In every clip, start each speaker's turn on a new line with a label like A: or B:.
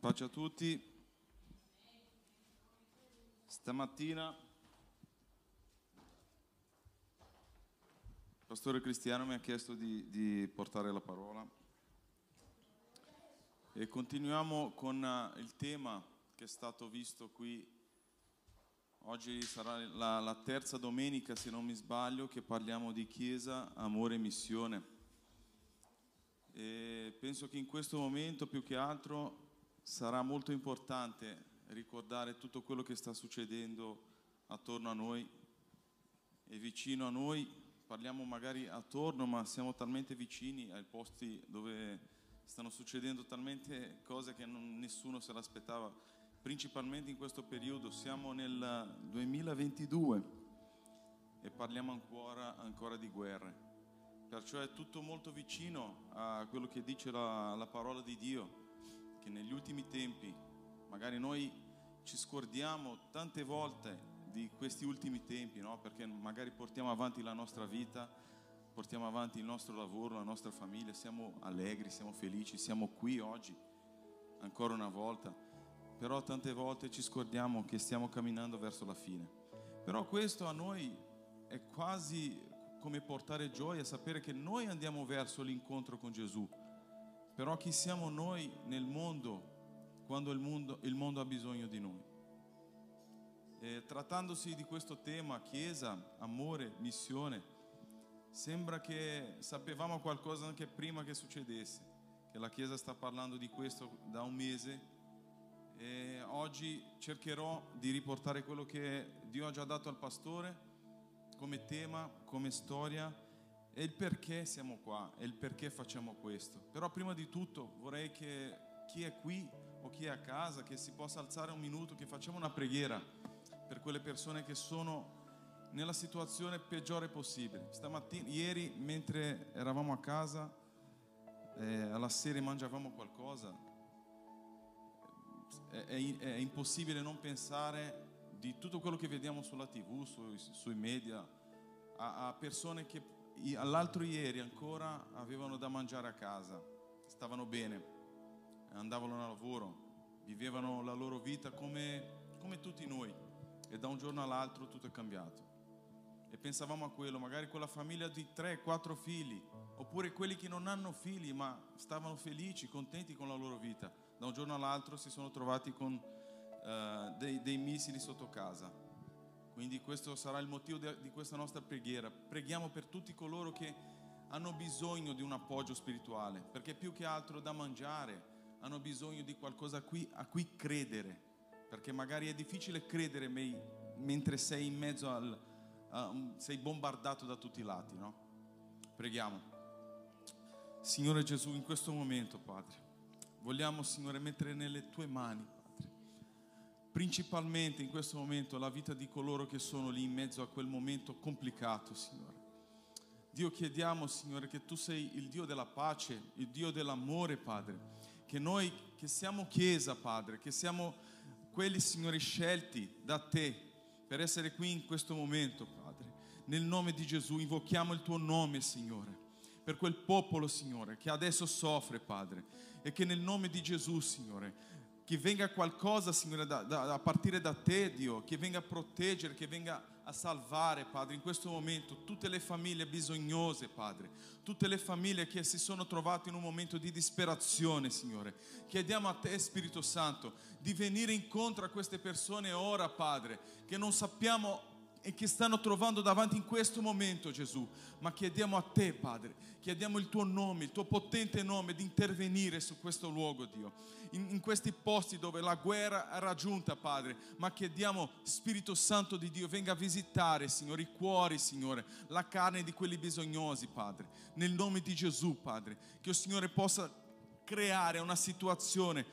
A: Pace a tutti. Stamattina il pastore Cristiano mi ha chiesto di, di portare la parola e continuiamo con eh, il tema che è stato visto qui. Oggi sarà la, la terza domenica, se non mi sbaglio, che parliamo di Chiesa, amore e missione. E penso che in questo momento più che altro sarà molto importante ricordare tutto quello che sta succedendo attorno a noi e vicino a noi. Parliamo magari attorno, ma siamo talmente vicini ai posti dove stanno succedendo talmente cose che non- nessuno se l'aspettava, principalmente in questo periodo. Siamo nel 2022 e parliamo ancora, ancora di guerre. Perciò è tutto molto vicino a quello che dice la, la parola di Dio, che negli ultimi tempi, magari noi ci scordiamo tante volte di questi ultimi tempi, no? perché magari portiamo avanti la nostra vita, portiamo avanti il nostro lavoro, la nostra famiglia, siamo allegri, siamo felici, siamo qui oggi, ancora una volta, però tante volte ci scordiamo che stiamo camminando verso la fine. Però questo a noi è quasi come portare gioia, sapere che noi andiamo verso l'incontro con Gesù. Però chi siamo noi nel mondo quando il mondo, il mondo ha bisogno di noi? E trattandosi di questo tema, Chiesa, amore, missione, sembra che sapevamo qualcosa anche prima che succedesse, che la Chiesa sta parlando di questo da un mese e oggi cercherò di riportare quello che Dio ha già dato al pastore come tema, come storia e il perché siamo qua e il perché facciamo questo. Però prima di tutto vorrei che chi è qui o chi è a casa, che si possa alzare un minuto, che facciamo una preghiera per quelle persone che sono nella situazione peggiore possibile. Stamattina, ieri, mentre eravamo a casa, eh, alla sera mangiavamo qualcosa, è, è- è impossibile non pensare di tutto quello che vediamo sulla tv, sui, sui media, a, a persone che all'altro ieri ancora avevano da mangiare a casa, stavano bene, andavano al lavoro, vivevano la loro vita come, come tutti noi e da un giorno all'altro tutto è cambiato. E pensavamo a quello, magari quella famiglia di 3-4 figli, oppure quelli che non hanno figli ma stavano felici, contenti con la loro vita. Da un giorno all'altro si sono trovati con eh, dei, dei missili sotto casa. Quindi questo sarà il motivo di questa nostra preghiera. Preghiamo per tutti coloro che hanno bisogno di un appoggio spirituale, perché più che altro da mangiare hanno bisogno di qualcosa a cui, a cui credere, perché magari è difficile credere mei- mentre sei in mezzo al... un- sei bombardato da tutti i lati, no? Preghiamo. Signore Gesù, in questo momento, Padre, vogliamo, Signore, mettere nelle tue mani, principalmente in questo momento la vita di coloro che sono lì in mezzo a quel momento complicato, Signore. Dio chiediamo, Signore, che tu sei il Dio della pace, il Dio dell'amore, Padre, che noi che siamo Chiesa, Padre, che siamo quelli, Signore, scelti da te per essere qui in questo momento, Padre. Nel nome di Gesù invochiamo il tuo nome, Signore, per quel popolo, Signore, che adesso soffre, Padre, e che nel nome di Gesù, Signore, che venga qualcosa, Signore, da, da- a partire da te, Dio, che venga a proteggere, che venga a salvare, Padre, in questo momento tutte le famiglie bisognose, Padre, tutte le famiglie che si sono trovate in un momento di disperazione, Signore. Chiediamo a te, Spirito Santo, di venire incontro a queste persone ora, Padre, che non sappiamo e che stanno trovando davanti in questo momento, Gesù. Ma chiediamo a te, Padre, chiediamo il tuo nome, il tuo potente nome di intervenire su questo luogo, Dio. In, in questi posti dove la guerra è raggiunta, Padre. Ma chiediamo, Spirito Santo di Dio, venga a visitare, Signore, i cuori, Signore, la carne di quelli bisognosi, Padre. Nel nome di Gesù, Padre. Che il Signore possa creare una situazione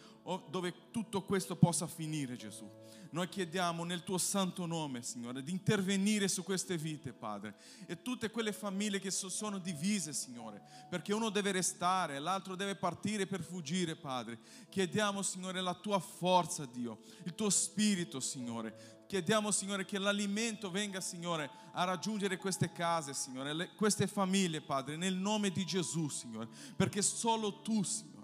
A: dove tutto questo possa finire, Gesù. Noi chiediamo nel tuo santo nome, Signore, di intervenire su queste vite, Padre, e tutte quelle famiglie che so- sono divise, Signore, perché uno deve restare, l'altro deve partire per fuggire, Padre. Chiediamo, Signore, la tua forza, Dio, il tuo spirito, Signore. Chiediamo, Signore, che l'alimento venga, Signore, a raggiungere queste case, Signore, queste famiglie, Padre, nel nome di Gesù, Signore, perché solo tu, Signore,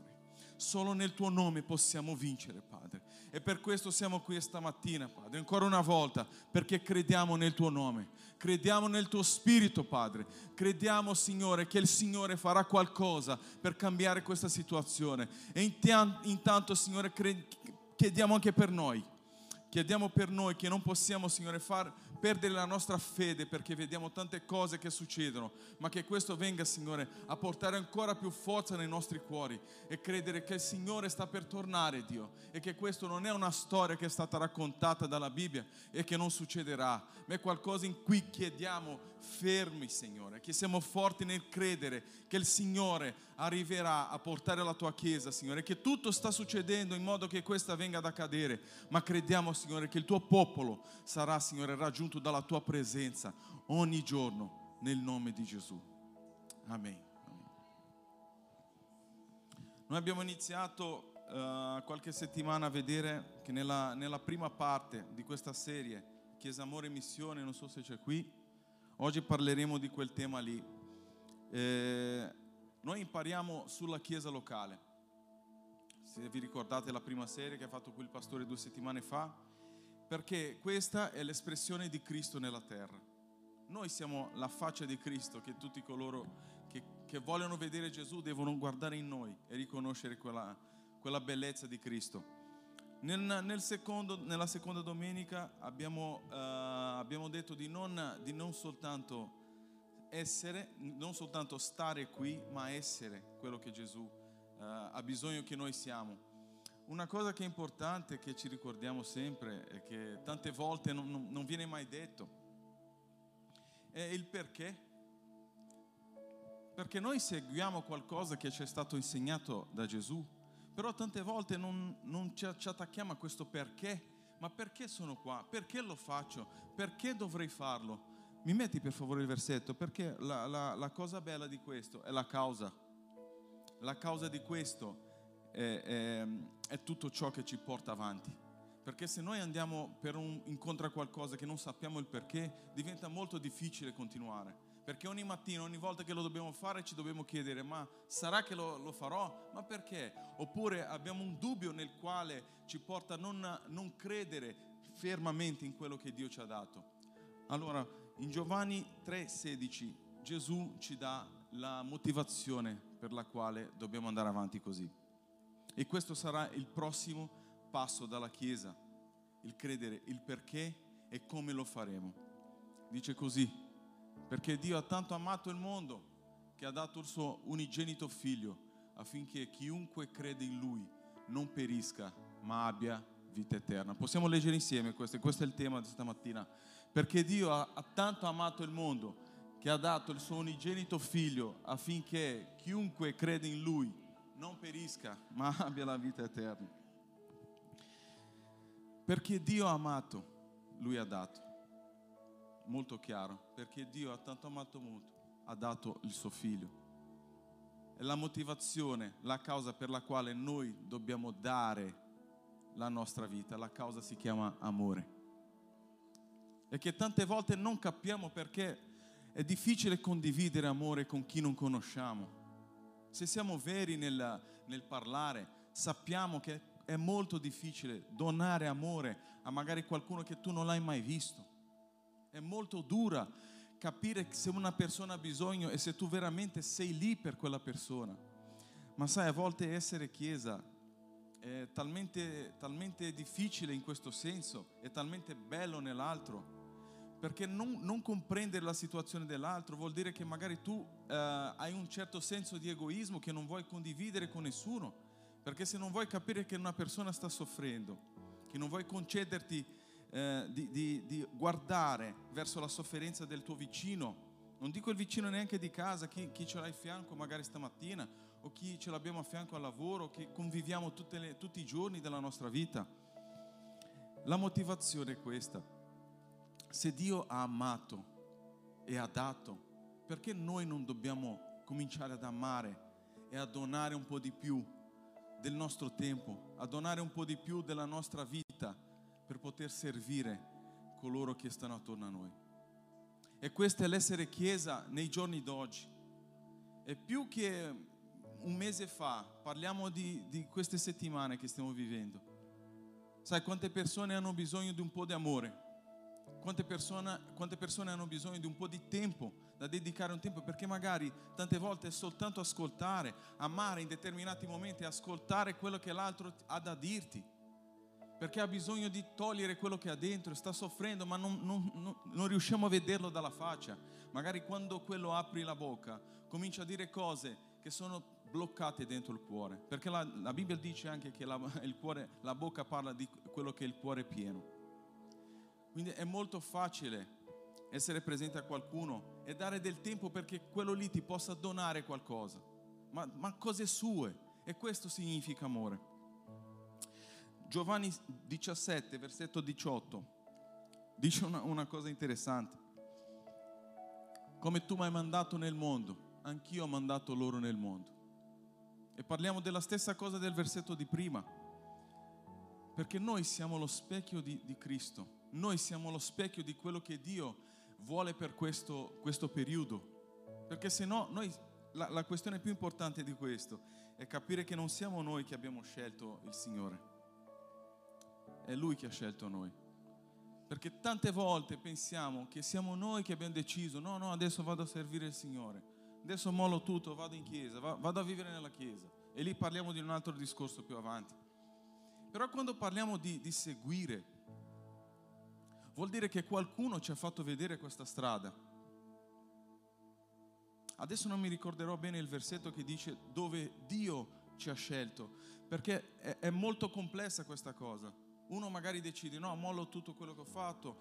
A: Solo nel tuo nome possiamo vincere, Padre. E per questo siamo qui stamattina, Padre, ancora una volta, perché crediamo nel tuo nome, crediamo nel tuo spirito, Padre. Crediamo, Signore, che il Signore farà qualcosa per cambiare questa situazione. E intanto, Signore, chiediamo anche per noi. Chiediamo per noi che non possiamo, Signore, far perdere la nostra fede perché vediamo tante cose che succedono, ma che questo venga, Signore, a portare ancora più forza nei nostri cuori e credere che il Signore sta per tornare, Dio, e che questo non è una storia che è stata raccontata dalla Bibbia e che non succederà, ma è qualcosa in cui chiediamo fermi, Signore, che siamo forti nel credere che il Signore arriverà a portare la tua Chiesa, Signore, che tutto sta succedendo in modo che questa venga ad accadere, ma crediamo, Signore, che il tuo popolo sarà, Signore, raggiunto dalla tua presenza ogni giorno nel nome di Gesù. Amen. Noi abbiamo iniziato uh, qualche settimana a vedere che nella, nella prima parte di questa serie, Chiesa Amore e Missione, non so se c'è qui, Oggi parleremo di quel tema lì. Eh, noi impariamo sulla chiesa locale. Se vi ricordate la prima serie che ha fatto qui il pastore due settimane fa, perché questa è l'espressione di Cristo nella terra. Noi siamo la faccia di Cristo che tutti coloro che, che vogliono vedere Gesù devono guardare in noi e riconoscere quella, quella bellezza di Cristo. Nel, nel secondo, nella seconda domenica abbiamo, uh, abbiamo detto di non, di non soltanto essere, non soltanto stare qui, ma essere quello che Gesù uh, ha bisogno che noi siamo. Una cosa che è importante, che ci ricordiamo sempre e che tante volte non, non, viene mai detto, è il perché. Perché noi seguiamo qualcosa che ci è stato insegnato da Gesù però tante volte non, non ci, ci attacchiamo a questo perché. Ma perché sono qua? Perché lo faccio? Perché dovrei farlo? Mi metti per favore il versetto, perché la, la, la cosa bella di questo è la causa. La causa di questo è, è, è tutto ciò che ci porta avanti. Perché se noi andiamo per un, incontro a qualcosa che non sappiamo il perché, diventa molto difficile continuare. Perché ogni mattina, ogni volta che lo dobbiamo fare, ci dobbiamo chiedere, ma sarà che lo, lo farò? Ma perché? Oppure abbiamo un dubbio nel quale ci porta a non, non credere fermamente in quello che Dio ci ha dato. Allora, in Giovanni 3:16 Gesù ci dà la motivazione per la quale dobbiamo andare avanti così. E questo sarà il prossimo passo dalla Chiesa, il credere il perché e come lo faremo. Dice così, perché Dio ha tanto amato il mondo che ha dato il suo unigenito figlio affinché chiunque crede in lui non perisca ma abbia vita eterna. Possiamo leggere insieme questo, questo è il tema di stamattina. Perché Dio ha, ha tanto amato il mondo che ha dato il suo unigenito figlio affinché chiunque crede in lui non perisca ma abbia la vita eterna. Perché Dio ha amato, lui ha dato molto chiaro, perché Dio ha tanto amato molto, ha dato il suo figlio. È la motivazione, la causa per la quale noi dobbiamo dare la nostra vita, la causa si chiama amore. E che tante volte non capiamo perché è difficile condividere amore con chi non conosciamo. Se siamo veri nel, nel parlare, sappiamo che è molto difficile donare amore a magari qualcuno che tu non l'hai mai visto è molto dura capire se una persona ha bisogno e se tu veramente sei lì per quella persona. Ma sai, a volte essere chiesa è talmente, talmente difficile in questo senso, è talmente bello nell'altro, perché non, non, comprendere la situazione dell'altro vuol dire che magari tu eh, hai un certo senso di egoismo che non vuoi condividere con nessuno, perché se non vuoi capire che una persona sta soffrendo, che non vuoi concederti eh, di, di, di guardare verso la sofferenza del tuo vicino, non dico il vicino neanche di casa, chi, chi ce l'hai a fianco magari stamattina, o chi ce l'abbiamo a fianco al lavoro, che conviviamo le, tutti i giorni della nostra vita. La motivazione è questa. Se Dio ha amato e ha dato, perché noi non dobbiamo cominciare ad amare e a donare un po' di più del nostro tempo, a donare un po' di più della nostra vita per poter servire coloro che stanno attorno a noi. E questo è l'essere chiesa nei giorni d'oggi. E più che un mese fa, parliamo di, di queste settimane che stiamo vivendo. Sai quante persone hanno bisogno di un po' di amore? Quante persone, quante persone hanno bisogno di un po' di tempo, da dedicare un tempo, perché magari tante volte è soltanto ascoltare, amare in determinati momenti, ascoltare quello che l'altro ha da dirti perché ha bisogno di togliere quello che ha dentro, sta soffrendo, ma non, non, non, riusciamo a vederlo dalla faccia. Magari quando quello apri la bocca, comincia a dire cose che sono bloccate dentro il cuore, perché la, la Bibbia dice anche che la, cuore, la bocca parla di quello che il cuore è pieno. Quindi è molto facile essere presente a qualcuno e dare del tempo perché quello lì ti possa donare qualcosa, ma, ma cose sue. E questo significa amore. Giovanni 17, versetto 18, dice una, una cosa interessante. Come tu mi hai mandato nel mondo, anch'io ho mandato loro nel mondo. E parliamo della stessa cosa del versetto di prima. Perché noi siamo lo specchio di, di Cristo, noi siamo lo specchio di quello che Dio vuole per questo, questo periodo. Perché se no, noi, la, la questione più importante di questo è capire che non siamo noi che abbiamo scelto il Signore è Lui che ha scelto noi. Perché tante volte pensiamo che siamo noi che abbiamo deciso, no, no, adesso vado a servire il Signore, adesso mollo tutto, vado in chiesa, vado a vivere nella chiesa. E lì parliamo di un altro discorso più avanti. Però quando parliamo di, di seguire, vuol dire che qualcuno ci ha fatto vedere questa strada. Adesso non mi ricorderò bene il versetto che dice dove Dio ci ha scelto, perché è, è molto complessa questa cosa. Uno magari decide, no, mollo tutto quello che ho fatto,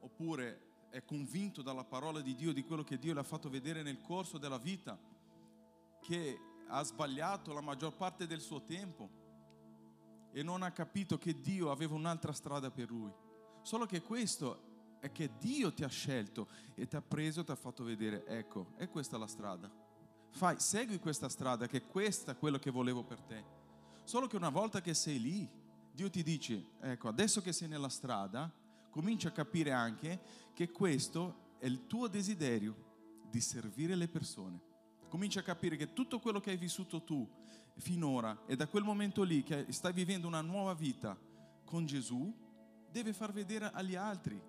A: oppure è convinto dalla parola di Dio, di quello che Dio le ha fatto vedere nel corso della vita, che ha sbagliato la maggior parte del suo tempo e non ha capito che Dio aveva un'altra strada per lui. Solo che questo è che Dio ti ha scelto e ti ha preso e ti ha fatto vedere, ecco, è questa la strada. Fai, segui questa strada, che questa è quello che volevo per te. Solo che una volta che sei lì, Dio ti dice, ecco, adesso che sei nella strada, comincia a capire anche che questo è il tuo desiderio di servire le persone. Comincia a capire che tutto quello che hai vissuto tu finora e da quel momento lì che stai vivendo una nuova vita con Gesù, deve far vedere agli altri.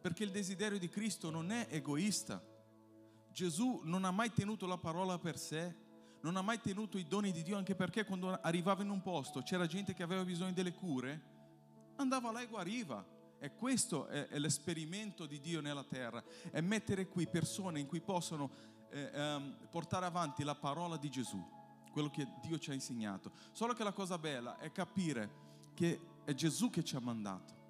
A: Perché il desiderio di Cristo non è egoista. Gesù non ha mai tenuto la parola per sé, non ha mai tenuto i doni di Dio anche perché quando arrivava in un posto c'era gente che aveva bisogno delle cure, andava là e guariva. E questo è, è l'esperimento di Dio nella terra, è mettere qui persone in cui possono eh, um, portare avanti la parola di Gesù, quello che Dio ci ha insegnato. Solo che la cosa bella è capire che è Gesù che ci ha mandato.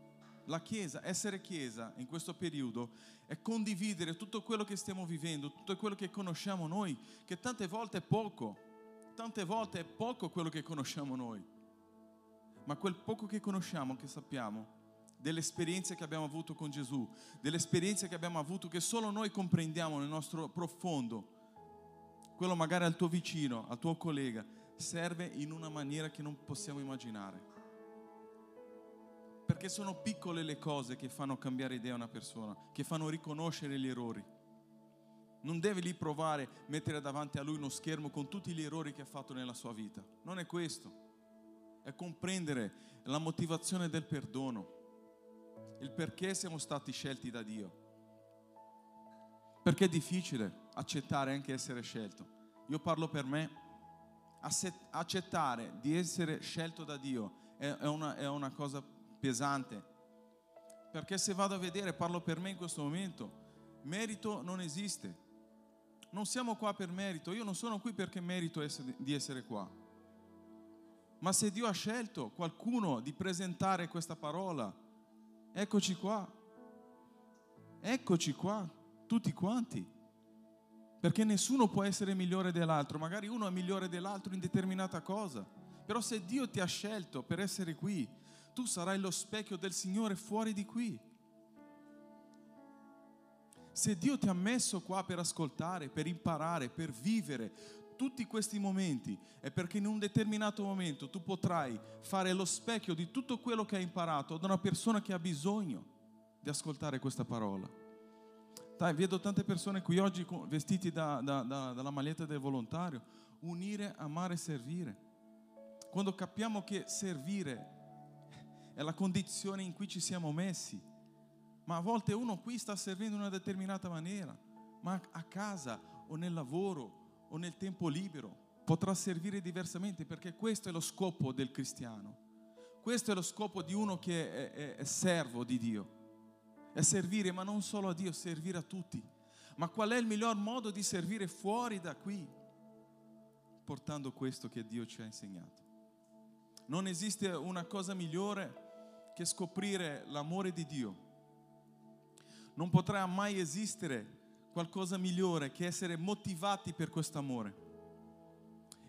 A: La Chiesa, essere Chiesa in questo periodo è condividere tutto quello che stiamo vivendo, tutto quello che conosciamo noi, che tante volte è poco, tante volte è poco quello che conosciamo noi, ma quel poco che conosciamo, che sappiamo, delle esperienze che abbiamo avuto con Gesù, delle esperienze che abbiamo avuto che solo noi comprendiamo nel nostro profondo, quello magari al tuo vicino, al tuo collega, serve in una maniera che non possiamo immaginare perché sono piccole le cose che fanno cambiare idea a una persona, che fanno riconoscere gli errori. Non deve lì provare, mettere davanti a lui uno schermo con tutti gli errori che ha fatto nella sua vita. Non è questo. È comprendere la motivazione del perdono, il perché siamo stati scelti da Dio. Perché è difficile accettare anche essere scelto. Io parlo per me, accettare di essere scelto da Dio è una, è una cosa pesante. Perché se vado a vedere, parlo per me in questo momento, merito non esiste. Non siamo qua per merito, io non sono qui perché merito di essere qua. Ma se Dio ha scelto qualcuno di presentare questa parola, eccoci qua. Eccoci qua, tutti quanti. Perché nessuno può essere migliore dell'altro, magari uno è migliore dell'altro in determinata cosa. Però se Dio ti ha scelto per essere qui, tu sarai lo specchio del Signore fuori di qui. Se Dio ti ha messo qua per ascoltare, per imparare, per vivere tutti questi momenti, è perché in un determinato momento tu potrai fare lo specchio di tutto quello che hai imparato ad una persona che ha bisogno di ascoltare questa parola. Dai, vedo tante persone qui oggi vestiti da, da, da, dalla maglietta del volontario unire, amare e servire. Quando capiamo che servire è la condizione in cui ci siamo messi, ma a volte uno qui sta servendo in una determinata maniera, ma a casa o nel lavoro o nel tempo libero potrà servire diversamente perché questo è lo scopo del cristiano. Questo è lo scopo di uno che è, è, è servo di Dio. È servire, ma non solo a Dio, servire a tutti. Ma qual è il miglior modo di servire fuori da qui? Portando questo che Dio ci ha insegnato. Non esiste una cosa migliore che scoprire l'amore di Dio. Non potrà mai esistere qualcosa migliore che essere motivati per questo amore.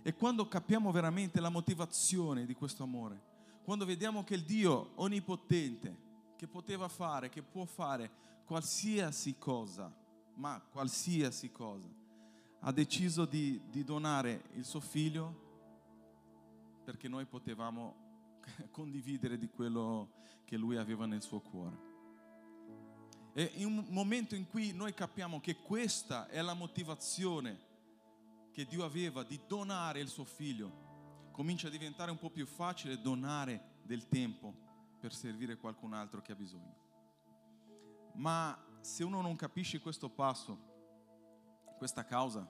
A: E quando capiamo veramente la motivazione di questo amore, quando vediamo che il Dio onnipotente, che poteva fare, che può fare qualsiasi cosa, ma qualsiasi cosa, ha deciso di, di donare il suo figlio perché noi potevamo condividere di quello che lui aveva nel suo cuore. E in un momento in cui noi capiamo che questa è la motivazione che Dio aveva di donare il suo figlio, comincia a diventare un po' più facile donare del tempo per servire qualcun altro che ha bisogno. Ma se uno non capisce questo passo, questa causa,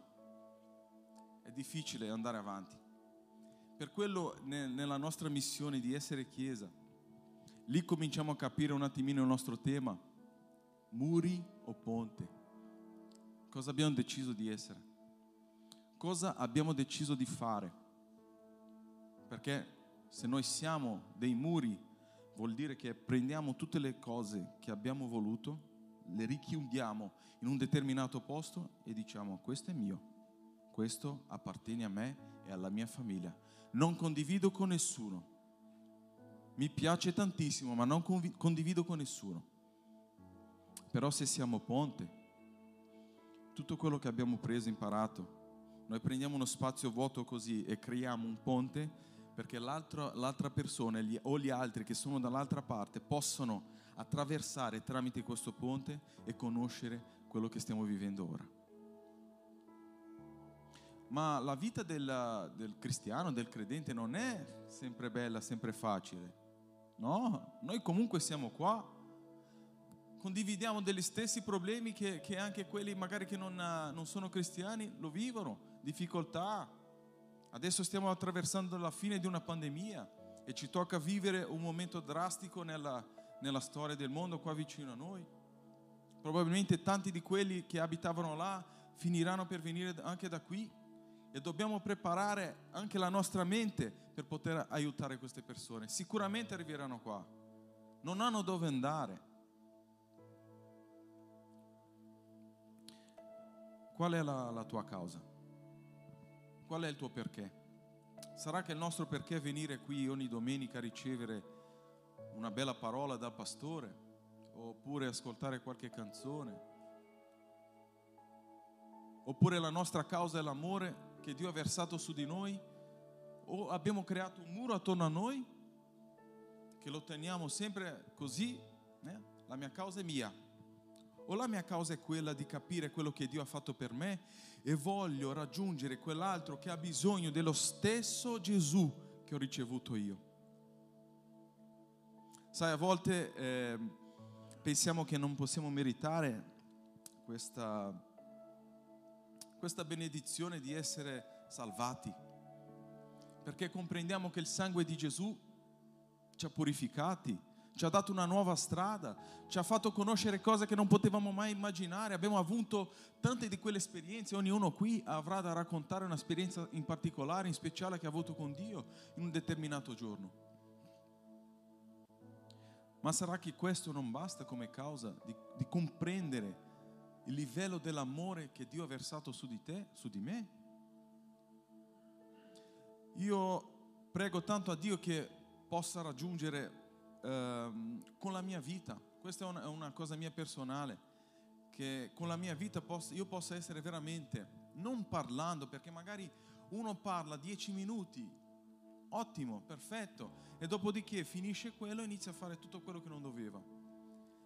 A: è difficile andare avanti. Per quello nella nostra missione di essere Chiesa, lì cominciamo a capire un attimino il nostro tema, muri o ponte. Cosa abbiamo deciso di essere? Cosa abbiamo deciso di fare? Perché se noi siamo dei muri, vuol dire che prendiamo tutte le cose che abbiamo voluto, le richiudiamo in un determinato posto e diciamo questo è mio, questo appartiene a me e alla mia famiglia. Non condivido con nessuno. Mi piace tantissimo, ma non condivido con nessuno. Però se siamo ponte, tutto quello che abbiamo preso, imparato, noi prendiamo uno spazio vuoto così e creiamo un ponte perché l'altra persona gli, o gli altri che sono dall'altra parte possono attraversare tramite questo ponte e conoscere quello che stiamo vivendo ora. Ma la vita del, del cristiano, del credente, non è sempre bella, sempre facile. No, noi comunque siamo qua, condividiamo degli stessi problemi che, che anche quelli magari che non, non sono cristiani lo vivono, difficoltà, Adesso stiamo attraversando la fine di una pandemia e ci tocca vivere un momento drastico nella, nella storia del mondo qua vicino a noi. Probabilmente tanti di quelli che abitavano là finiranno per venire anche da qui e dobbiamo preparare anche la nostra mente per poter aiutare queste persone. Sicuramente arriveranno qua, non hanno dove andare. Qual è la, la tua causa? Qual è il tuo perché? Sarà che il nostro perché è venire qui ogni domenica a ricevere una bella parola dal pastore oppure ascoltare qualche canzone? Oppure la nostra causa è l'amore che Dio ha versato su di noi? O abbiamo creato un muro attorno a noi che lo teniamo sempre così? Eh? La mia causa è mia. O la mia causa è quella di capire quello che Dio ha fatto per me e voglio raggiungere quell'altro che ha bisogno dello stesso Gesù che ho ricevuto io. Sai, a volte eh, pensiamo che non possiamo meritare questa, questa benedizione di essere salvati, perché comprendiamo che il sangue di Gesù ci ha purificati, ci ha dato una nuova strada, ci ha fatto conoscere cose che non potevamo mai immaginare. Abbiamo avuto tante di quelle esperienze, ognuno qui avrà da raccontare un'esperienza in particolare, in speciale che ha avuto con Dio in un determinato giorno. Ma sarà che questo non basta come causa di, di comprendere il livello dell'amore che Dio ha versato su di te, su di me? Io prego tanto a Dio che possa raggiungere Ehm, con la mia vita, questa è una, è una, cosa mia personale, che con la mia vita posso, io possa essere veramente, non parlando, perché magari uno parla dieci minuti, ottimo, perfetto, e dopodiché finisce quello e inizia a fare tutto quello che non doveva.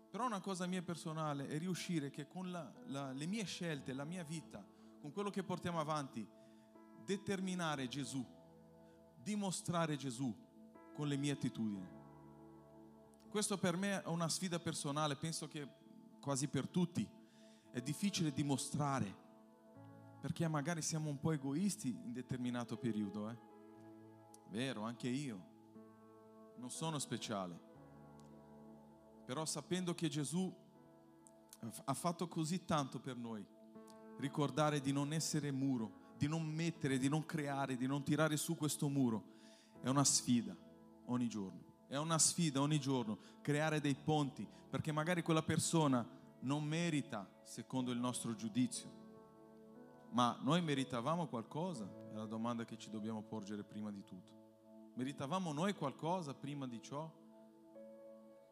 A: Però una cosa mia personale è riuscire che con la, la, le mie scelte, la mia vita, con quello che portiamo avanti, determinare Gesù, dimostrare Gesù con le mie attitudini. Questo per me è una sfida personale, penso che quasi per tutti è difficile dimostrare, perché magari siamo un po' egoisti in determinato periodo. Eh? Vero, anche io non sono speciale, però sapendo che Gesù ha fatto così tanto per noi, ricordare di non essere muro, di non mettere, di non creare, di non tirare su questo muro, è una sfida ogni giorno. È una sfida ogni giorno creare dei ponti, perché magari quella persona non merita secondo il nostro giudizio. Ma noi meritavamo qualcosa? È la domanda che ci dobbiamo porgere prima di tutto. Meritavamo noi qualcosa prima di ciò?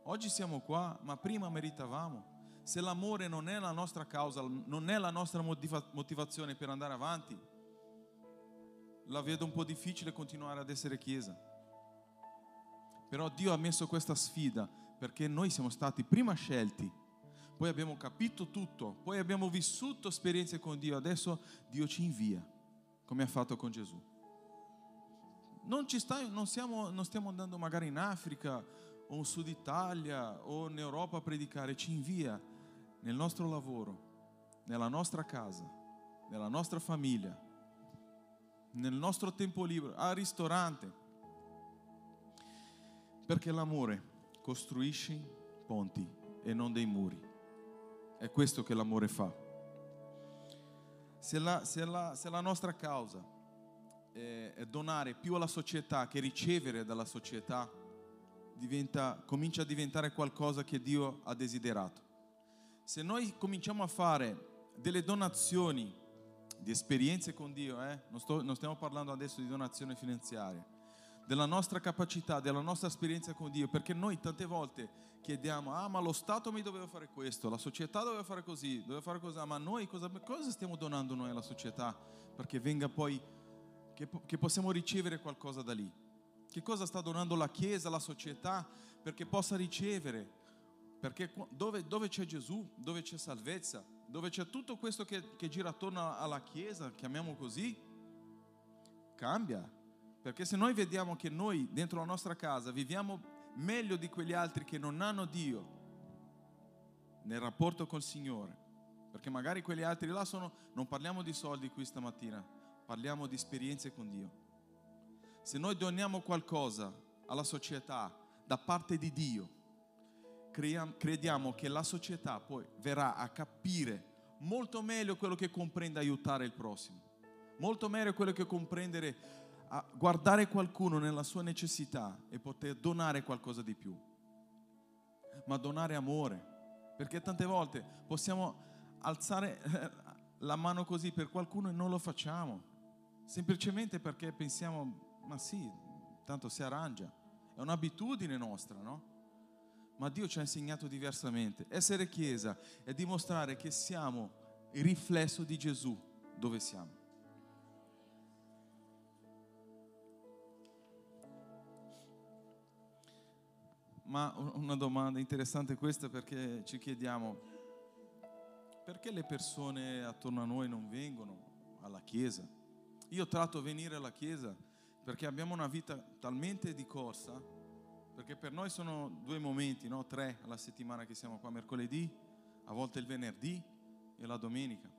A: Oggi siamo qua, ma prima meritavamo. Se l'amore non è la nostra causa, non è la nostra motivazione per andare avanti, la vedo un po' difficile continuare ad essere chiesa. Però Dio ha messo questa sfida perché noi siamo stati prima scelti, poi abbiamo capito tutto, poi abbiamo vissuto esperienze con Dio, adesso Dio ci invia, come ha fatto con Gesù. Non, sta, non, siamo, non stiamo andando magari in Africa o in Sud Italia o in Europa a predicare, ci invia nel nostro lavoro, nella nostra casa, nella nostra famiglia, nel nostro tempo libero, al ristorante. Perché l'amore costruisce ponti e non dei muri. È questo che l'amore fa. Se la, se la, se la nostra causa è, è, donare più alla società che ricevere dalla società, diventa, comincia a diventare qualcosa che Dio ha desiderato. Se noi cominciamo a fare delle donazioni di esperienze con Dio, eh? non, sto, non stiamo parlando adesso di donazione finanziaria, della nostra capacità, della nostra esperienza con Dio, perché noi tante volte chiediamo, ah ma lo Stato mi doveva fare questo, la società doveva fare così, doveva fare così, ma noi cosa, cosa stiamo donando noi alla società perché venga poi, che, che possiamo ricevere qualcosa da lì? Che cosa sta donando la Chiesa, la società perché possa ricevere? Perché dove, dove c'è Gesù, dove c'è salvezza, dove c'è tutto questo che, che gira attorno alla Chiesa, chiamiamo così, cambia perché se noi vediamo che noi dentro la nostra casa viviamo meglio di quegli altri che non hanno Dio nel rapporto col Signore, perché magari quegli altri là sono, non parliamo di soldi qui stamattina, parliamo di esperienze con Dio. Se noi doniamo qualcosa alla società da parte di Dio, crediamo che la società poi verrà a capire molto meglio quello che comprende aiutare il prossimo, molto meglio quello che comprendere a guardare qualcuno nella sua necessità e poter donare qualcosa di più, ma donare amore, perché tante volte possiamo alzare la mano così per qualcuno e non lo facciamo, semplicemente perché pensiamo, ma sì, tanto si arrangia, è un'abitudine nostra, no? Ma Dio ci ha insegnato diversamente. Essere chiesa è dimostrare che siamo il riflesso di Gesù dove siamo. Ma una domanda interessante questa perché ci chiediamo perché le persone attorno a noi non vengono alla chiesa? Io tratto venire alla chiesa perché abbiamo una vita talmente di corsa, perché per noi sono due momenti, no? tre alla settimana che siamo qua, mercoledì, a volte il venerdì e la domenica.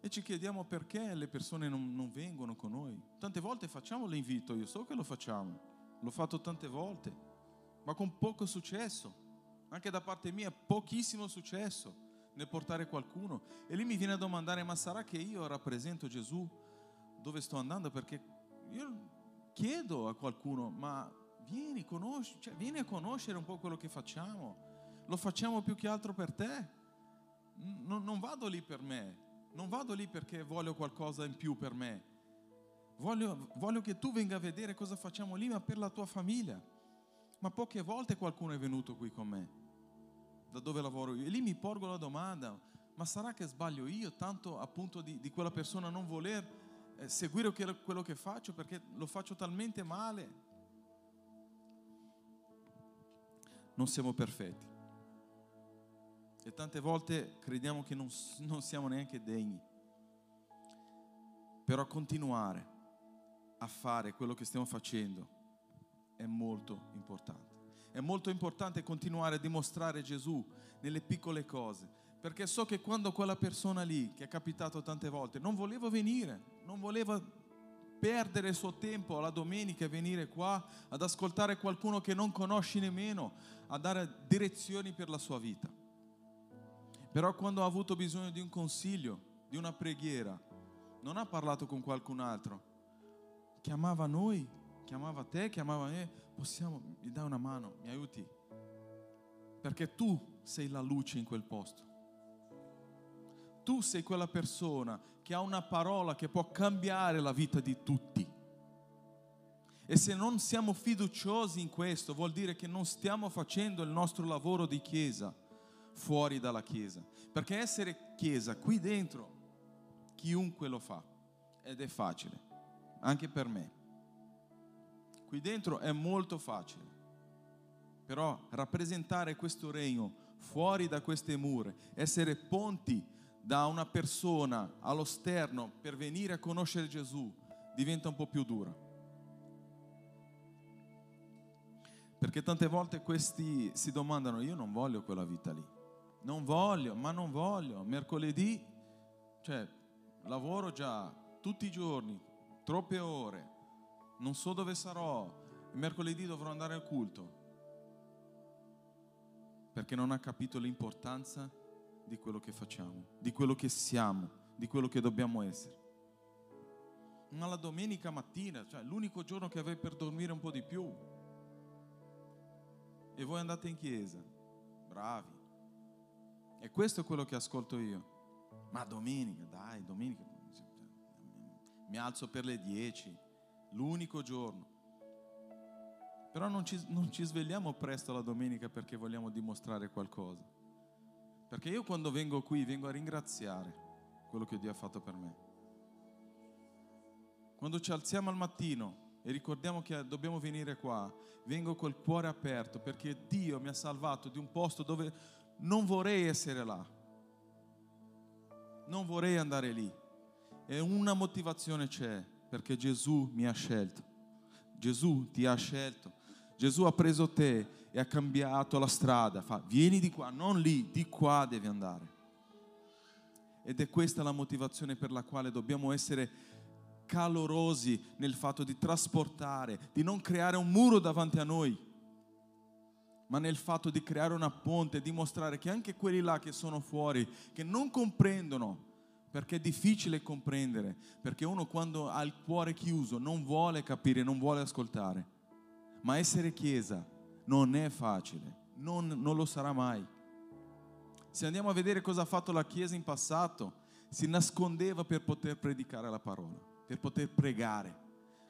A: E ci chiediamo perché le persone non, non vengono con noi. Tante volte facciamo l'invito, io so che lo facciamo, l'ho fatto tante volte, ma con poco successo. Anche da parte mia, pochissimo successo nel portare qualcuno. E lì mi viene a domandare, ma sarà che io rappresento Gesù dove sto andando? Perché io chiedo a qualcuno, ma vieni, conosci, cioè, vieni a conoscere un po' quello che facciamo. Lo facciamo più che altro per te. Non, non vado lì per me, non vado lì perché voglio qualcosa in più per me Voglio, voglio che tu venga a vedere cosa facciamo lì, ma per la tua famiglia. Ma poche volte qualcuno è venuto qui con me, da dove lavoro io. E lì mi porgo la domanda, ma sarà che sbaglio io tanto appunto di, di quella persona non voler seguire quello che faccio perché lo faccio talmente male? Non siamo perfetti. E tante volte crediamo che non, non siamo neanche degni Però continuare a fare quello che stiamo facendo è molto importante. È molto importante continuare a dimostrare Gesù nelle piccole cose, perché so che quando quella persona lì, che è capitato tante volte, non voleva venire, non voleva perdere il suo tempo la domenica e venire qua ad ascoltare qualcuno che non conosci nemmeno, a dare direzioni per la sua vita. Però quando ha avuto bisogno di un consiglio, di una preghiera, non ha parlato con qualcun altro, chiamava noi, chiamava te, chiamava me, possiamo, mi dai una mano, mi aiuti? Perché tu sei la luce in quel posto. Tu sei quella persona che ha una parola che può cambiare la vita di tutti. E se non siamo fiduciosi in questo, vuol dire che non stiamo facendo il nostro lavoro di chiesa fuori dalla chiesa. Perché essere chiesa qui dentro, chiunque lo fa, ed è facile, anche per me. Qui dentro è molto facile, però rappresentare questo regno fuori da queste mura, essere ponti da una persona allo sterno per venire a conoscere Gesù, diventa un po' più dura. Perché tante volte questi si domandano, io non voglio quella vita lì, non voglio, ma non voglio, mercoledì, cioè lavoro già tutti i giorni, troppe ore, non so dove sarò, mercoledì dovrò andare al culto, perché non ha capito l'importanza di quello che facciamo, di quello che siamo, di quello che dobbiamo essere. Ma la domenica mattina, cioè l'unico giorno che avevi per dormire un po' di più, e voi andate in chiesa, bravi. E questo è quello che ascolto io. Ma domenica, dai, domenica, mi alzo per le 10, l'unico giorno. Però non ci, non ci svegliamo presto la domenica perché vogliamo dimostrare qualcosa. Perché io quando vengo qui vengo a ringraziare quello che Dio ha fatto per me. Quando ci alziamo al mattino e ricordiamo che dobbiamo venire qua, vengo col cuore aperto perché Dio mi ha salvato di un posto dove non vorrei essere là. Non vorrei andare lì. E una motivazione c'è, perché Gesù mi ha scelto. Gesù ti ha scelto. Gesù ha preso te e ha cambiato la strada. Fa, vieni di qua, non lì, di qua devi andare. Ed è questa la motivazione per la quale dobbiamo essere calorosi nel fatto di trasportare, di non creare un muro davanti a noi, ma nel fatto di creare una ponte, dimostrare che anche quelli là che sono fuori, che non comprendono, perché è difficile comprendere, perché uno quando ha il cuore chiuso non vuole capire, non vuole ascoltare. Ma essere chiesa non è facile, non, non lo sarà mai. Se andiamo a vedere cosa ha fatto la chiesa in passato, si nascondeva per poter predicare la parola, per poter pregare,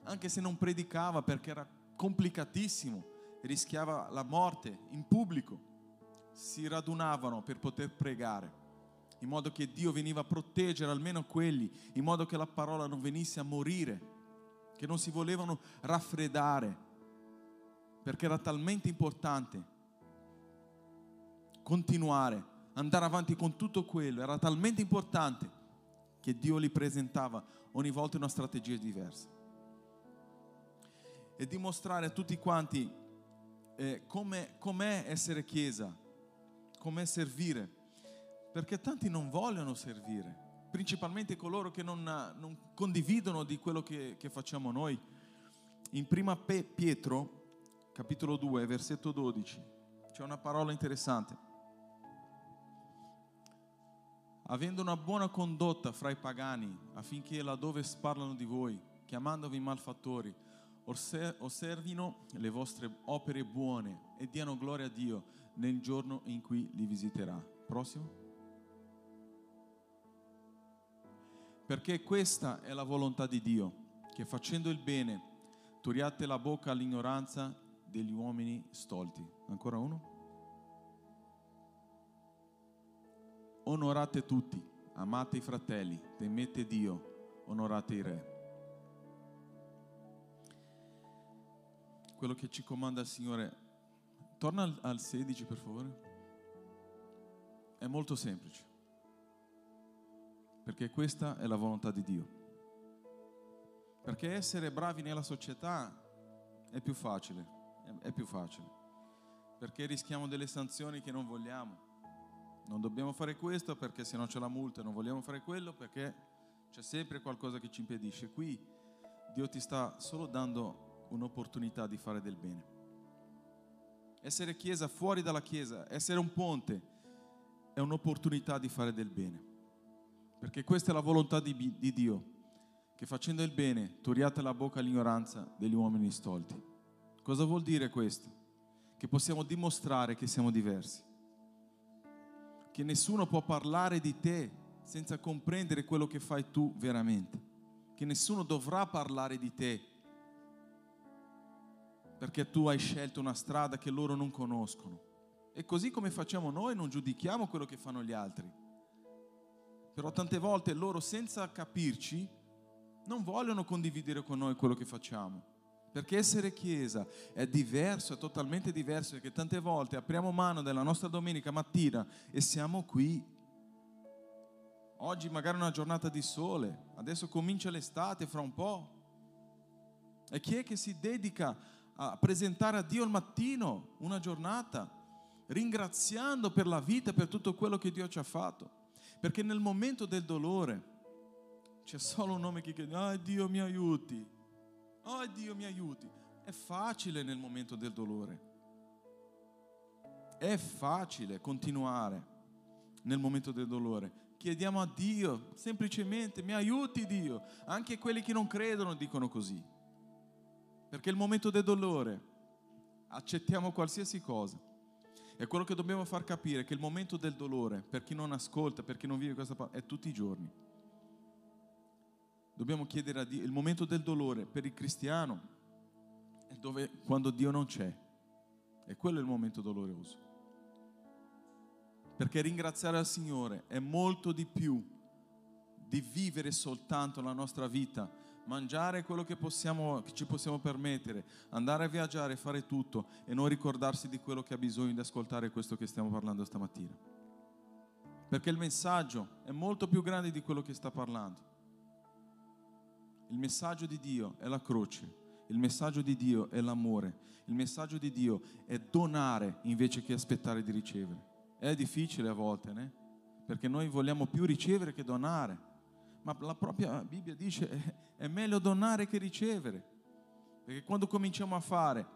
A: anche se non predicava perché era complicatissimo, rischiava la morte in pubblico, si radunavano per poter pregare in modo che Dio veniva a proteggere almeno quelli, in modo che la parola non venisse a morire, che non si volevano raffreddare, perché era talmente importante continuare, andare avanti con tutto quello, era talmente importante che Dio li presentava ogni volta una strategia diversa. E dimostrare a tutti quanti eh, come, com'è essere chiesa, com'è servire perché tanti non vogliono servire, principalmente coloro che non, non condividono di quello che, che, facciamo noi. In prima Pietro, capitolo 2, versetto 12, c'è una parola interessante. Avendo una buona condotta fra i pagani, affinché laddove parlano di voi, chiamandovi malfattori, osservino le vostre opere buone e diano gloria a Dio nel giorno in cui li visiterà. Prossimo. Perché questa è la volontà di Dio, che facendo il bene togliate la bocca all'ignoranza degli uomini stolti. Ancora uno? Onorate tutti, amate i fratelli, temete Dio, onorate i re. Quello che ci comanda il Signore, torna al, al 16 per favore. È molto semplice perché questa è la volontà di Dio. Perché essere bravi nella società è più facile, è, più facile. Perché rischiamo delle sanzioni che non vogliamo. Non dobbiamo fare questo perché se no c'è la multa, non vogliamo fare quello perché c'è sempre qualcosa che ci impedisce. Qui Dio ti sta solo dando un'opportunità di fare del bene. Essere chiesa fuori dalla chiesa, essere un ponte, è un'opportunità di fare del bene. Perché questa è la volontà di, di Dio, che facendo il bene togliate la bocca all'ignoranza degli uomini stolti. Cosa vuol dire questo? Che possiamo dimostrare che siamo diversi. Che nessuno può parlare di te senza comprendere quello che fai tu veramente. Che nessuno dovrà parlare di te perché tu hai scelto una strada che loro non conoscono. E così come facciamo noi non giudichiamo quello che fanno gli altri. Però tante volte loro senza capirci non vogliono condividere con noi quello che facciamo. Perché essere chiesa è diverso, è totalmente diverso, perché tante volte apriamo mano della nostra domenica mattina e siamo qui. Oggi magari è una giornata di sole, adesso comincia l'estate fra un po'. E chi è che si dedica a presentare a Dio il mattino una giornata, ringraziando per la vita, per tutto quello che Dio ci ha fatto? Perché nel momento del dolore c'è solo un nome che chiede, ah Dio mi aiuti, oh Dio mi aiuti. È facile nel momento del dolore. È facile continuare nel momento del dolore. Chiediamo a Dio, semplicemente, mi aiuti Dio. Anche quelli che non credono dicono così. Perché il momento del dolore accettiamo qualsiasi cosa. E quello che dobbiamo far capire è che il momento del dolore, per chi non ascolta, per chi non vive questa parola, è tutti i giorni. Dobbiamo chiedere a Dio, il momento del dolore per il cristiano è dove, quando Dio non c'è. E quello è il momento doloroso. Perché ringraziare al Signore è molto di più di vivere soltanto la nostra vita mangiare quello che, possiamo, che ci possiamo permettere, andare a viaggiare, fare tutto e non ricordarsi di quello che ha bisogno di ascoltare questo che stiamo parlando stamattina. Perché il messaggio è molto più grande di quello che sta parlando. Il messaggio di Dio è la croce, il messaggio di Dio è l'amore, il messaggio di Dio è donare invece che aspettare di ricevere. È difficile a volte, né? Perché noi vogliamo più ricevere che donare ma la propria Bibbia dice è meglio donare che ricevere. Perché quando cominciamo a fare,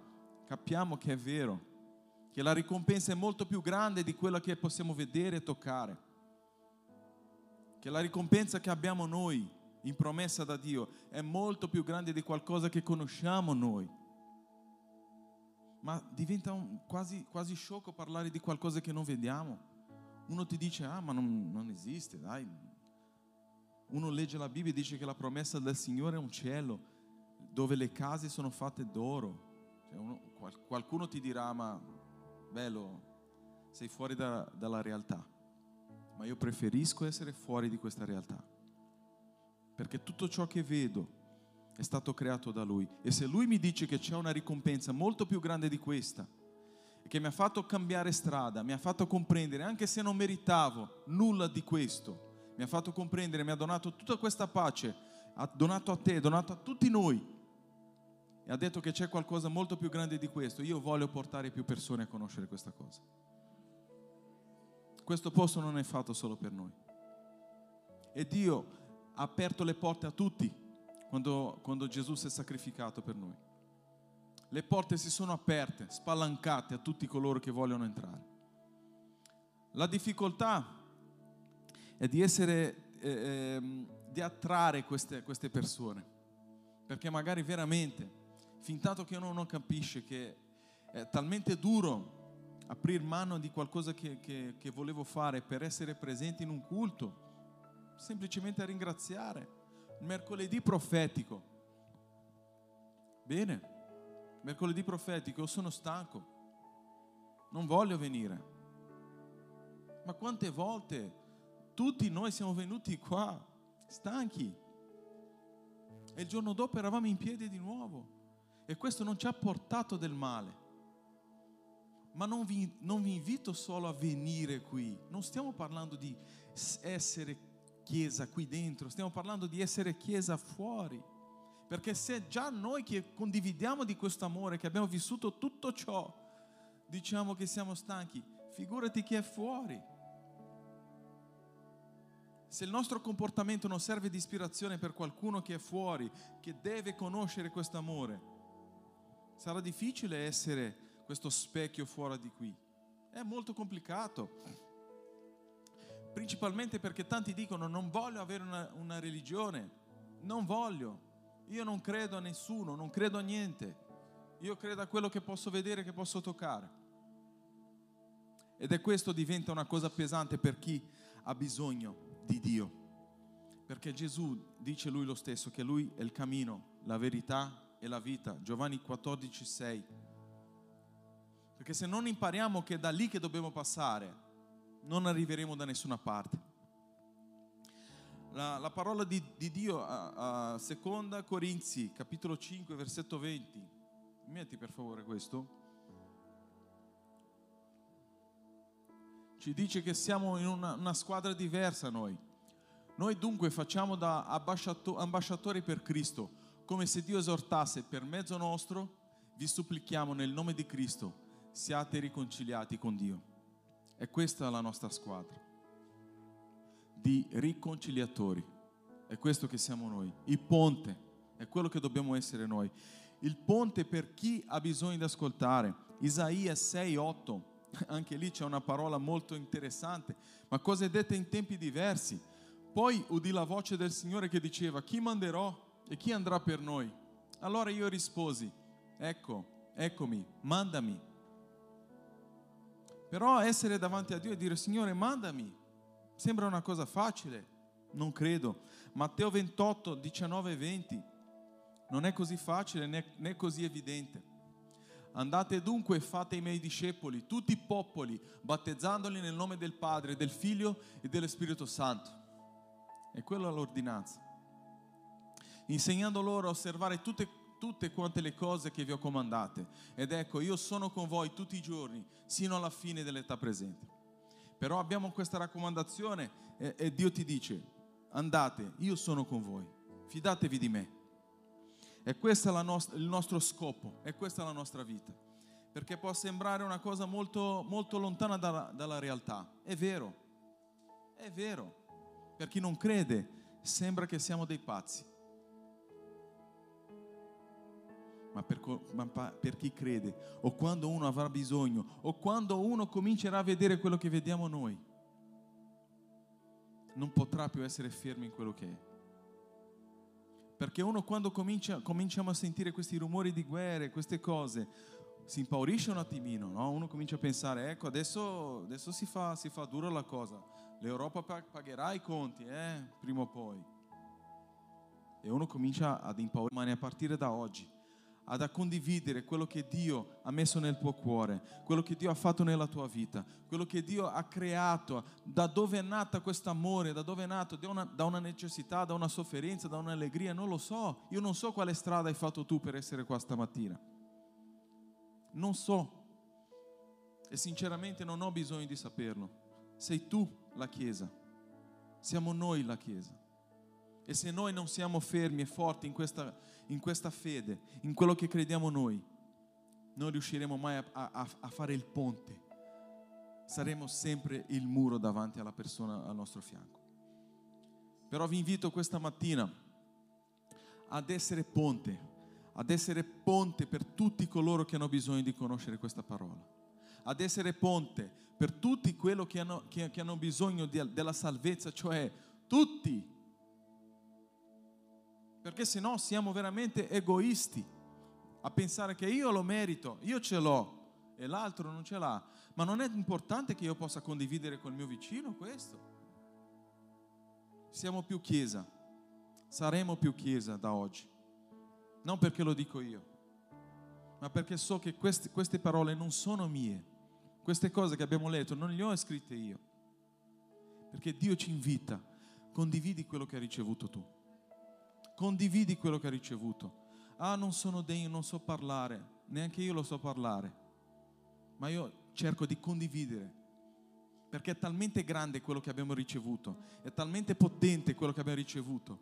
A: capiamo che è vero, che la ricompensa è molto più grande di quella che possiamo vedere e toccare. Che la ricompensa che abbiamo noi in promessa da Dio è molto più grande di qualcosa che conosciamo noi. Ma diventa un, quasi, quasi sciocco parlare di qualcosa che non vediamo. Uno ti dice, ah ma non, non esiste, dai, uno legge la Bibbia e dice che la promessa del Signore è un cielo dove le case sono fatte d'oro. Cioè uno, qualcuno ti dirà, ma bello, sei fuori da, dalla realtà. Ma io preferisco essere fuori di questa realtà. Perché tutto ciò che vedo è stato creato da Lui. E se Lui mi dice che c'è una ricompensa molto più grande di questa, che mi ha fatto cambiare strada, mi ha fatto comprendere, anche se non meritavo nulla di questo, mi ha fatto comprendere, mi ha donato tutta questa pace, ha donato a te, ha donato a tutti noi. E ha detto che c'è qualcosa molto più grande di questo. Io voglio portare più persone a conoscere questa cosa. Questo posto non è fatto solo per noi. E Dio ha aperto le porte a tutti quando, quando Gesù si è sacrificato per noi. Le porte si sono aperte, spalancate a tutti coloro che vogliono entrare. La difficoltà è di essere, eh, ehm, di attrarre queste, queste persone. Perché magari veramente, fin tanto che uno non capisce che è talmente duro aprire mano di qualcosa che, che, che volevo fare per essere presente in un culto, semplicemente a ringraziare. Mercoledì profetico. Bene, mercoledì profetico, sono stanco, non voglio venire. Ma quante volte tutti noi siamo venuti qua stanchi. E il giorno dopo eravamo in piedi di nuovo. E questo non ci ha portato del male. Ma non vi, non vi invito solo a venire qui. Non stiamo parlando di essere chiesa qui dentro, stiamo parlando di essere chiesa fuori. Perché se già noi che condividiamo di questo amore, che abbiamo vissuto tutto ciò, diciamo che siamo stanchi, figurati chi è fuori. Se il nostro comportamento non serve di ispirazione per qualcuno che è fuori, che deve conoscere questo amore, sarà difficile essere questo specchio fuori di qui. È molto complicato. Principalmente perché tanti dicono non voglio avere una, una religione, non voglio, io non credo a nessuno, non credo a niente. Io credo a quello che posso vedere, che posso toccare. Ed è questo diventa una cosa pesante per chi ha bisogno di Dio. Perché Gesù dice lui lo stesso che lui è il cammino, la verità e la vita. Giovanni 14, 6. Perché se non impariamo che è da lì che dobbiamo passare, non arriveremo da nessuna parte. La, la parola di, di Dio a, a, seconda Corinzi, capitolo 5, versetto 20. Metti per favore questo. Ci dice che siamo in una, una squadra diversa noi. Noi dunque facciamo da ambasciatori per Cristo, come se Dio esortasse per mezzo nostro, vi supplichiamo nel nome di Cristo, siate riconciliati con Dio. E questa è la nostra squadra di riconciliatori. È questo che siamo noi. Il ponte è quello che dobbiamo essere noi. Il ponte per chi ha bisogno di ascoltare. Isaia 6, 8. Anche lì c'è una parola molto interessante, ma cose dette in tempi diversi. Poi udì la voce del Signore che diceva, chi manderò e chi andrà per noi? Allora io risposi, ecco, eccomi, mandami. Però essere davanti a Dio e dire, Signore, mandami, sembra una cosa facile, non credo. Matteo 28, 19 e 20, non è così facile né, così evidente. Andate dunque e fate i miei discepoli, tutti i popoli, battezzandoli nel nome del Padre, del Figlio e dello Spirito Santo. E quella è l'ordinanza. Insegnando loro a osservare tutte, tutte quante le cose che vi ho comandate. Ed ecco, io sono con voi tutti i giorni, sino alla fine dell'età presente. Però abbiamo questa raccomandazione e, e Dio ti dice, andate, io sono con voi, fidatevi di me. E questo è nost- il nostro scopo, e questa è la nostra vita. Perché può sembrare una cosa molto, molto lontana dalla, dalla realtà. È vero, è vero. Per chi non crede, sembra che siamo dei pazzi. Ma per, ma per, chi crede, o quando uno avrà bisogno, o quando uno comincerà a vedere quello che vediamo noi, non potrà più essere fermo in quello che è. Perché uno quando comincia, cominciamo a sentire questi rumori di guerre, queste cose, si impaurisce un attimino, no? uno comincia a pensare, ecco adesso, adesso si, fa, si, fa, dura la cosa, l'Europa pagherà i conti, eh? prima o poi. E uno comincia ad impaurire, a partire da oggi, ad condividere quello che Dio ha messo nel tuo cuore, quello che Dio ha fatto nella tua vita, quello che Dio ha creato, da dove è nato questo amore, da dove è nato, da una, da una necessità, da una sofferenza, da un'allegria, non lo so. Io non so quale strada hai fatto tu per essere qua stamattina. Non so. E sinceramente non ho bisogno di saperlo. Sei tu la Chiesa. Siamo noi la Chiesa. E se noi non siamo fermi e forti in questa, in questa fede, in quello che crediamo noi, non riusciremo mai a, a, a fare il ponte. Saremo sempre il muro davanti alla persona al nostro fianco. Però vi invito questa mattina ad essere ponte, ad essere ponte per tutti coloro che hanno bisogno di conoscere questa parola, ad essere ponte per tutti quelli che hanno, che, che hanno bisogno di, della salvezza, cioè tutti perché se no siamo veramente egoisti a pensare che io lo merito, io ce l'ho e l'altro non ce l'ha. Ma non è importante che io possa condividere col mio vicino questo? Siamo più chiesa, saremo più chiesa da oggi. Non perché lo dico io, ma perché so che queste, queste parole non sono mie. Queste cose che abbiamo letto non le ho scritte io. Perché Dio ci invita, condividi quello che hai ricevuto tu condividi quello che hai ricevuto. Ah, non sono degno, non so parlare, neanche io lo so parlare, ma io cerco di condividere, perché è talmente grande quello che abbiamo ricevuto, è talmente potente quello che abbiamo ricevuto,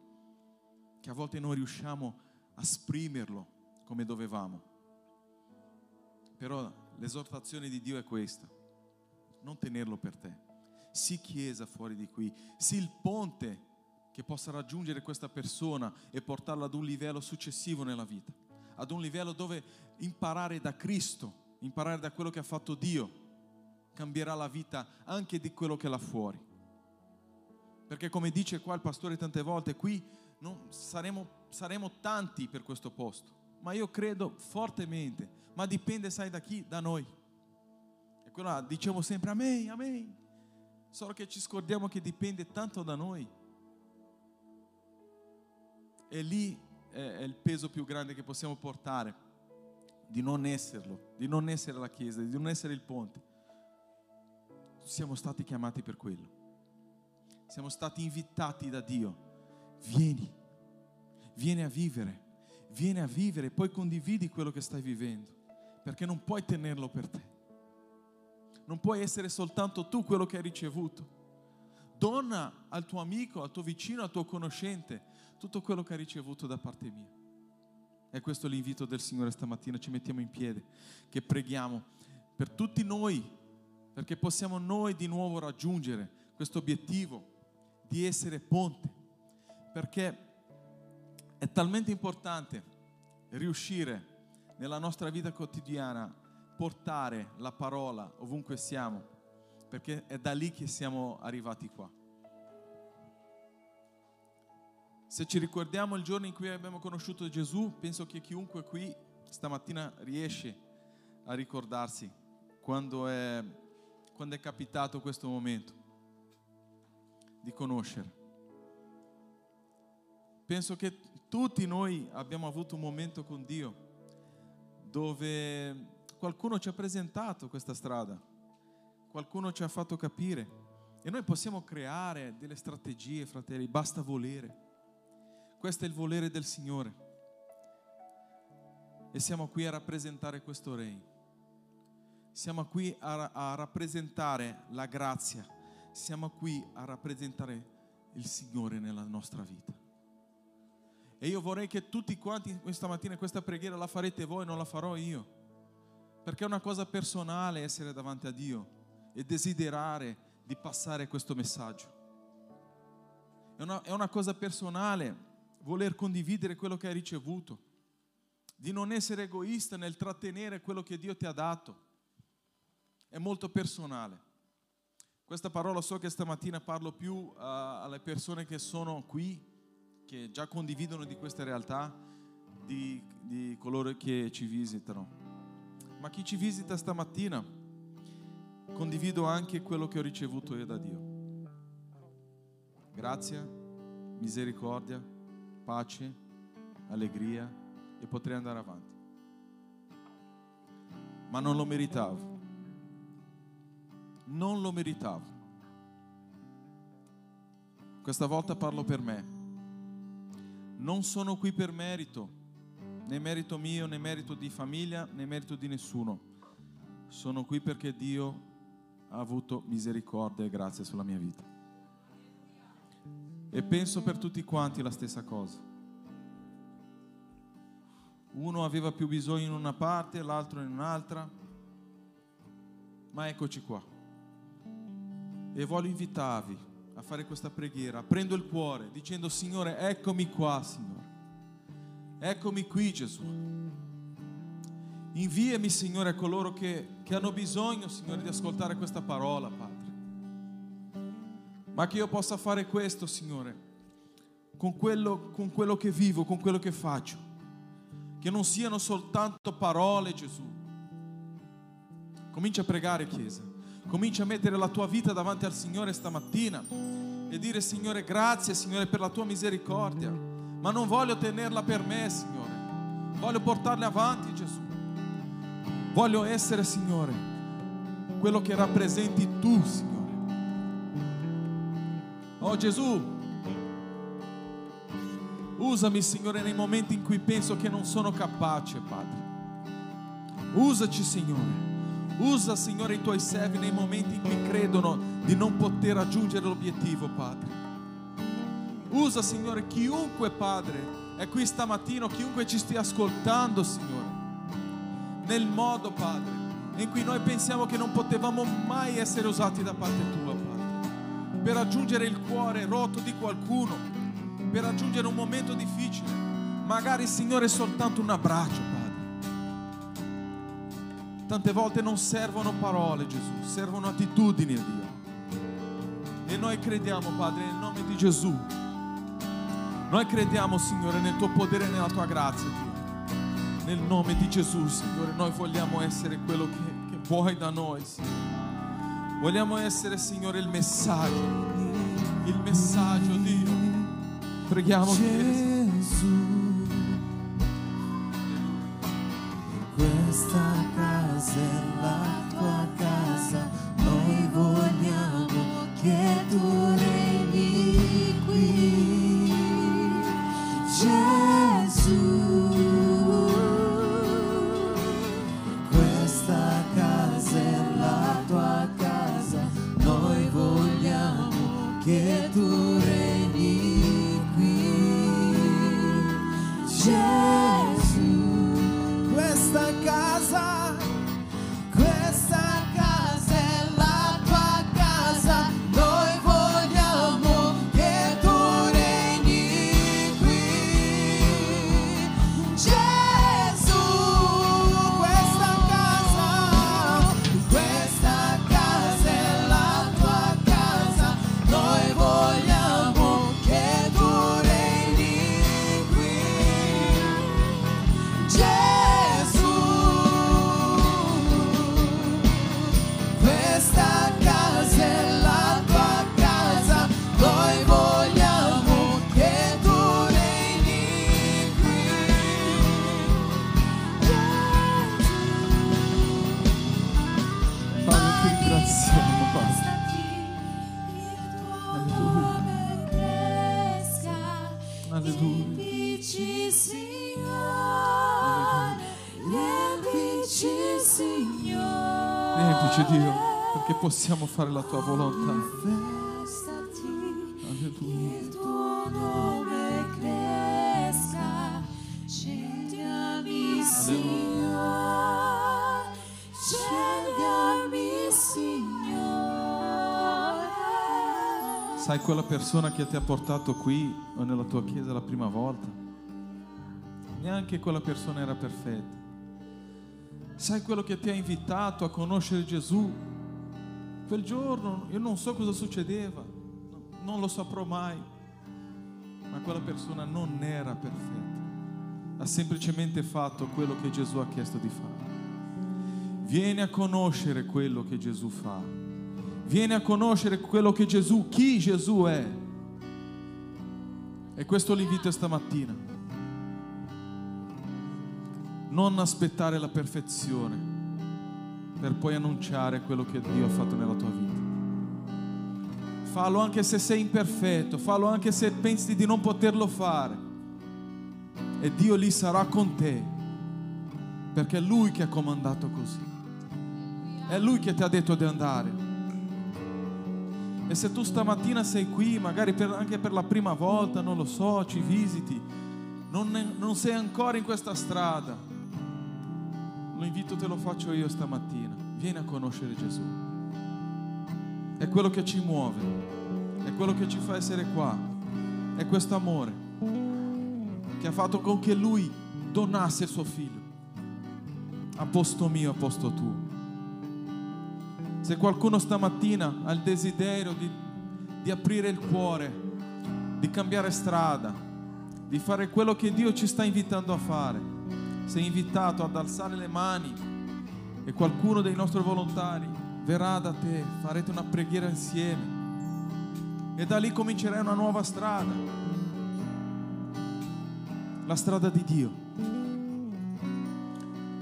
A: che a volte non riusciamo a sprimerlo come dovevamo. Però l'esortazione di Dio è questa, non tenerlo per te. Sii chiesa fuori di qui, sii il ponte che possa raggiungere questa persona e portarla ad un livello successivo nella vita, ad un livello dove imparare da Cristo, imparare da quello che ha fatto Dio, cambierà la vita anche di quello che è là fuori. Perché come dice qua il pastore tante volte, qui non saremo, saremo tanti per questo posto, ma io credo fortemente, ma dipende sai da chi? Da noi. E quello diciamo sempre amen, amen. Solo che ci scordiamo che dipende tanto da noi. E lì è, il peso più grande che possiamo portare, di non esserlo, di non essere la Chiesa, di non essere il ponte. Siamo stati chiamati per quello. Siamo stati invitati da Dio. Vieni, vieni a vivere, vieni a vivere, poi condividi quello che stai vivendo, perché non puoi tenerlo per te. Non puoi essere soltanto tu quello che hai ricevuto. Donna al tuo amico, al tuo vicino, al tuo conoscente tutto quello che hai ricevuto da parte mia. E questo è l'invito del Signore stamattina. Ci mettiamo in piedi, che preghiamo per tutti noi, perché possiamo noi di nuovo raggiungere questo obiettivo di essere ponte, perché è talmente importante riuscire nella nostra vita quotidiana portare la parola ovunque siamo, perché è da lì che siamo arrivati qua. Se ci ricordiamo il giorno in cui abbiamo conosciuto Gesù, penso che chiunque qui stamattina riesce a ricordarsi quando è, quando è capitato questo momento di conoscere. Penso che tutti noi abbiamo avuto un momento con Dio dove qualcuno ci ha presentato questa strada, qualcuno ci ha fatto capire e noi possiamo creare delle strategie, fratelli, basta volere. Questo è il volere del Signore. E siamo qui a rappresentare questo Re. Siamo qui a, a rappresentare la grazia. Siamo qui a rappresentare il Signore nella nostra vita. E io vorrei che tutti quanti questa mattina questa preghiera la farete voi, non la farò io. Perché è una cosa personale essere davanti a Dio e desiderare di passare questo messaggio. È una, è una cosa personale voler condividere quello che hai ricevuto, di non essere egoista nel trattenere quello che Dio ti ha dato. È molto personale. Questa parola so che stamattina parlo più uh, alle persone che sono qui, che già condividono di queste realtà, di, di coloro che ci visitano. Ma chi ci visita stamattina, condivido anche quello che ho ricevuto io da Dio. Grazia, misericordia, pace, allegria e potrei andare avanti. Ma non lo meritavo. Non lo meritavo. Questa volta parlo per me. Non sono qui per merito, né merito mio, né merito di famiglia, né merito di nessuno. Sono qui perché Dio ha avuto misericordia e grazia sulla mia vita. E penso per tutti quanti la stessa cosa. Uno aveva più bisogno in una parte, l'altro in un'altra. Ma eccoci qua. E voglio invitarvi a fare questa preghiera, aprendo il cuore, dicendo Signore, eccomi qua, Signore. Eccomi qui, Gesù. Inviami, Signore, a coloro che, che hanno bisogno, Signore, di ascoltare questa parola, Padre ma che io possa fare questo, Signore, con quello, con quello che vivo, con quello che faccio. Che non siano soltanto parole, Gesù. Comincia a pregare, Chiesa. Comincia a mettere la tua vita davanti al Signore stamattina e dire, Signore, grazie, Signore, per la tua misericordia. Ma non voglio tenerla per me, Signore. Voglio portarla avanti, Gesù. Voglio essere, Signore, quello che rappresenti tu, Signore. Oh Gesù, usami Signore nei momenti in cui penso che non sono capace, Padre. Usaci Signore. Usa Signore i tuoi servi nei momenti in cui credono di non poter raggiungere l'obiettivo, Padre. Usa Signore chiunque, Padre, E qui stamattina chiunque ci stia ascoltando, Signore, nel modo, Padre, in cui noi pensiamo che non potevamo mai essere usati da parte tua, per raggiungere il cuore rotto di qualcuno, per raggiungere un momento difficile, magari, Signore, soltanto un abbraccio, Padre. Tante volte non servono parole, Gesù, servono attitudini, Dio. E noi crediamo, Padre, nel nome di Gesù. Noi crediamo, Signore, nel tuo potere e nella tua grazia, Dio. Nel nome di Gesù, Signore, noi vogliamo essere quello che, che vuoi da noi, Signore. Vogliamo essere, Signore, il messaggio. Il messaggio, Dio. Preghiamo
B: Gesù, questa casa è Signore, riempici, Signore.
A: Riempici, Dio, perché possiamo fare la tua volontà. Quella persona che ti ha portato qui o nella tua chiesa la prima volta? Neanche quella persona era perfetta. Sai quello che ti ha invitato a conoscere Gesù? Quel giorno io non so cosa succedeva, non lo saprò mai, ma quella persona non era perfetta, ha semplicemente fatto quello che Gesù ha chiesto di fare. Vieni a conoscere quello che Gesù fa, vieni a conoscere quello che Gesù, chi Gesù è. E questo l'invito stamattina. Non aspettare la perfezione per poi annunciare quello che Dio ha fatto nella tua vita. Fallo anche se sei imperfetto, fallo anche se pensi di non poterlo fare. E Dio lì sarà con te, perché è Lui che ha comandato così. È Lui che ti ha detto di andare. E se tu stamattina sei qui, magari per- anche per la prima volta, non lo so, ci visiti, non, non sei ancora in questa strada, l'invito te lo faccio io stamattina. Vieni a conoscere Gesù. È quello che ci muove, è quello che ci fa essere qua, è questo amore che ha fatto con che Lui donasse il suo figlio. A posto mio, a posto tuo. Se qualcuno stamattina ha il desiderio di, di aprire il cuore, di cambiare strada, di fare quello che Dio ci sta invitando a fare, sei invitato ad alzare le mani e qualcuno dei nostri volontari verrà da te, farete una preghiera insieme. E da lì comincerai una nuova strada, la strada di Dio,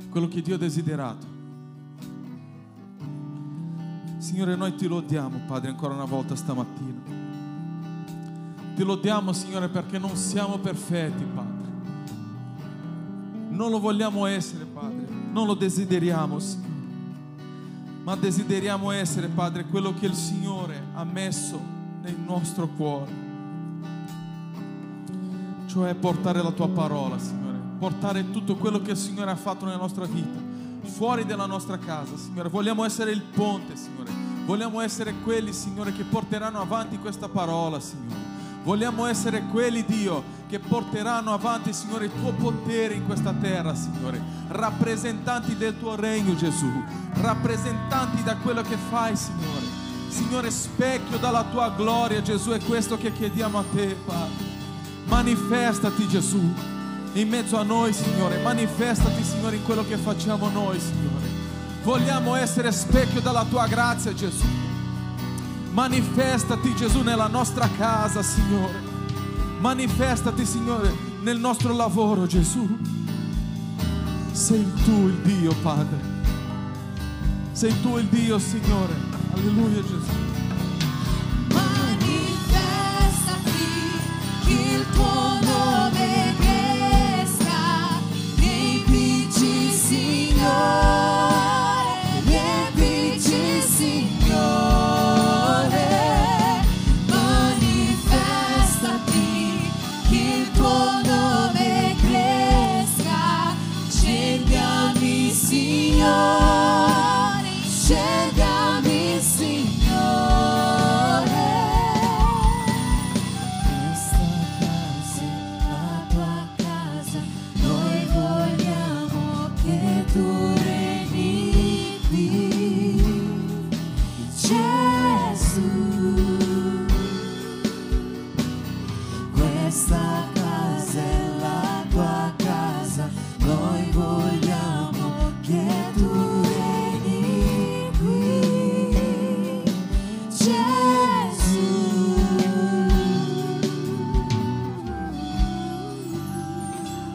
A: quello che Dio ha desiderato. Signore, noi ti lodiamo, Padre, ancora una volta stamattina. Ti lodiamo, Signore, perché non siamo perfetti, Padre. Non lo vogliamo essere, Padre. Non lo desideriamo, Signore. Ma desideriamo essere, Padre, quello che il Signore ha messo nel nostro cuore. cioè portare la tua parola, Signore, portare tutto quello che il Signore ha fatto nella nostra vita, fuori dalla nostra casa, Signore. Vogliamo essere il ponte, Signore. Vogliamo essere quelli, Signore, che porteranno avanti questa parola, Signore. Vogliamo essere quelli, Dio, che porteranno avanti, Signore, il tuo potere in questa terra, Signore. Rappresentanti del tuo regno, Gesù. Rappresentanti da quello che fai, Signore. Signore, specchio dalla tua gloria, Gesù, è questo che chiediamo a te, Padre. Manifestati, Gesù, in mezzo a noi, Signore. Manifestati, Signore, in quello che facciamo noi, Signore. Vogliamo essere specchio dalla tua grazia, Gesù. Manifestati, Gesù, nella nostra casa, Signore. Manifestati, Signore, nel nostro lavoro, Gesù. Sei tu il Dio, Padre. Sei tu il Dio, Signore. Alleluia, Gesù.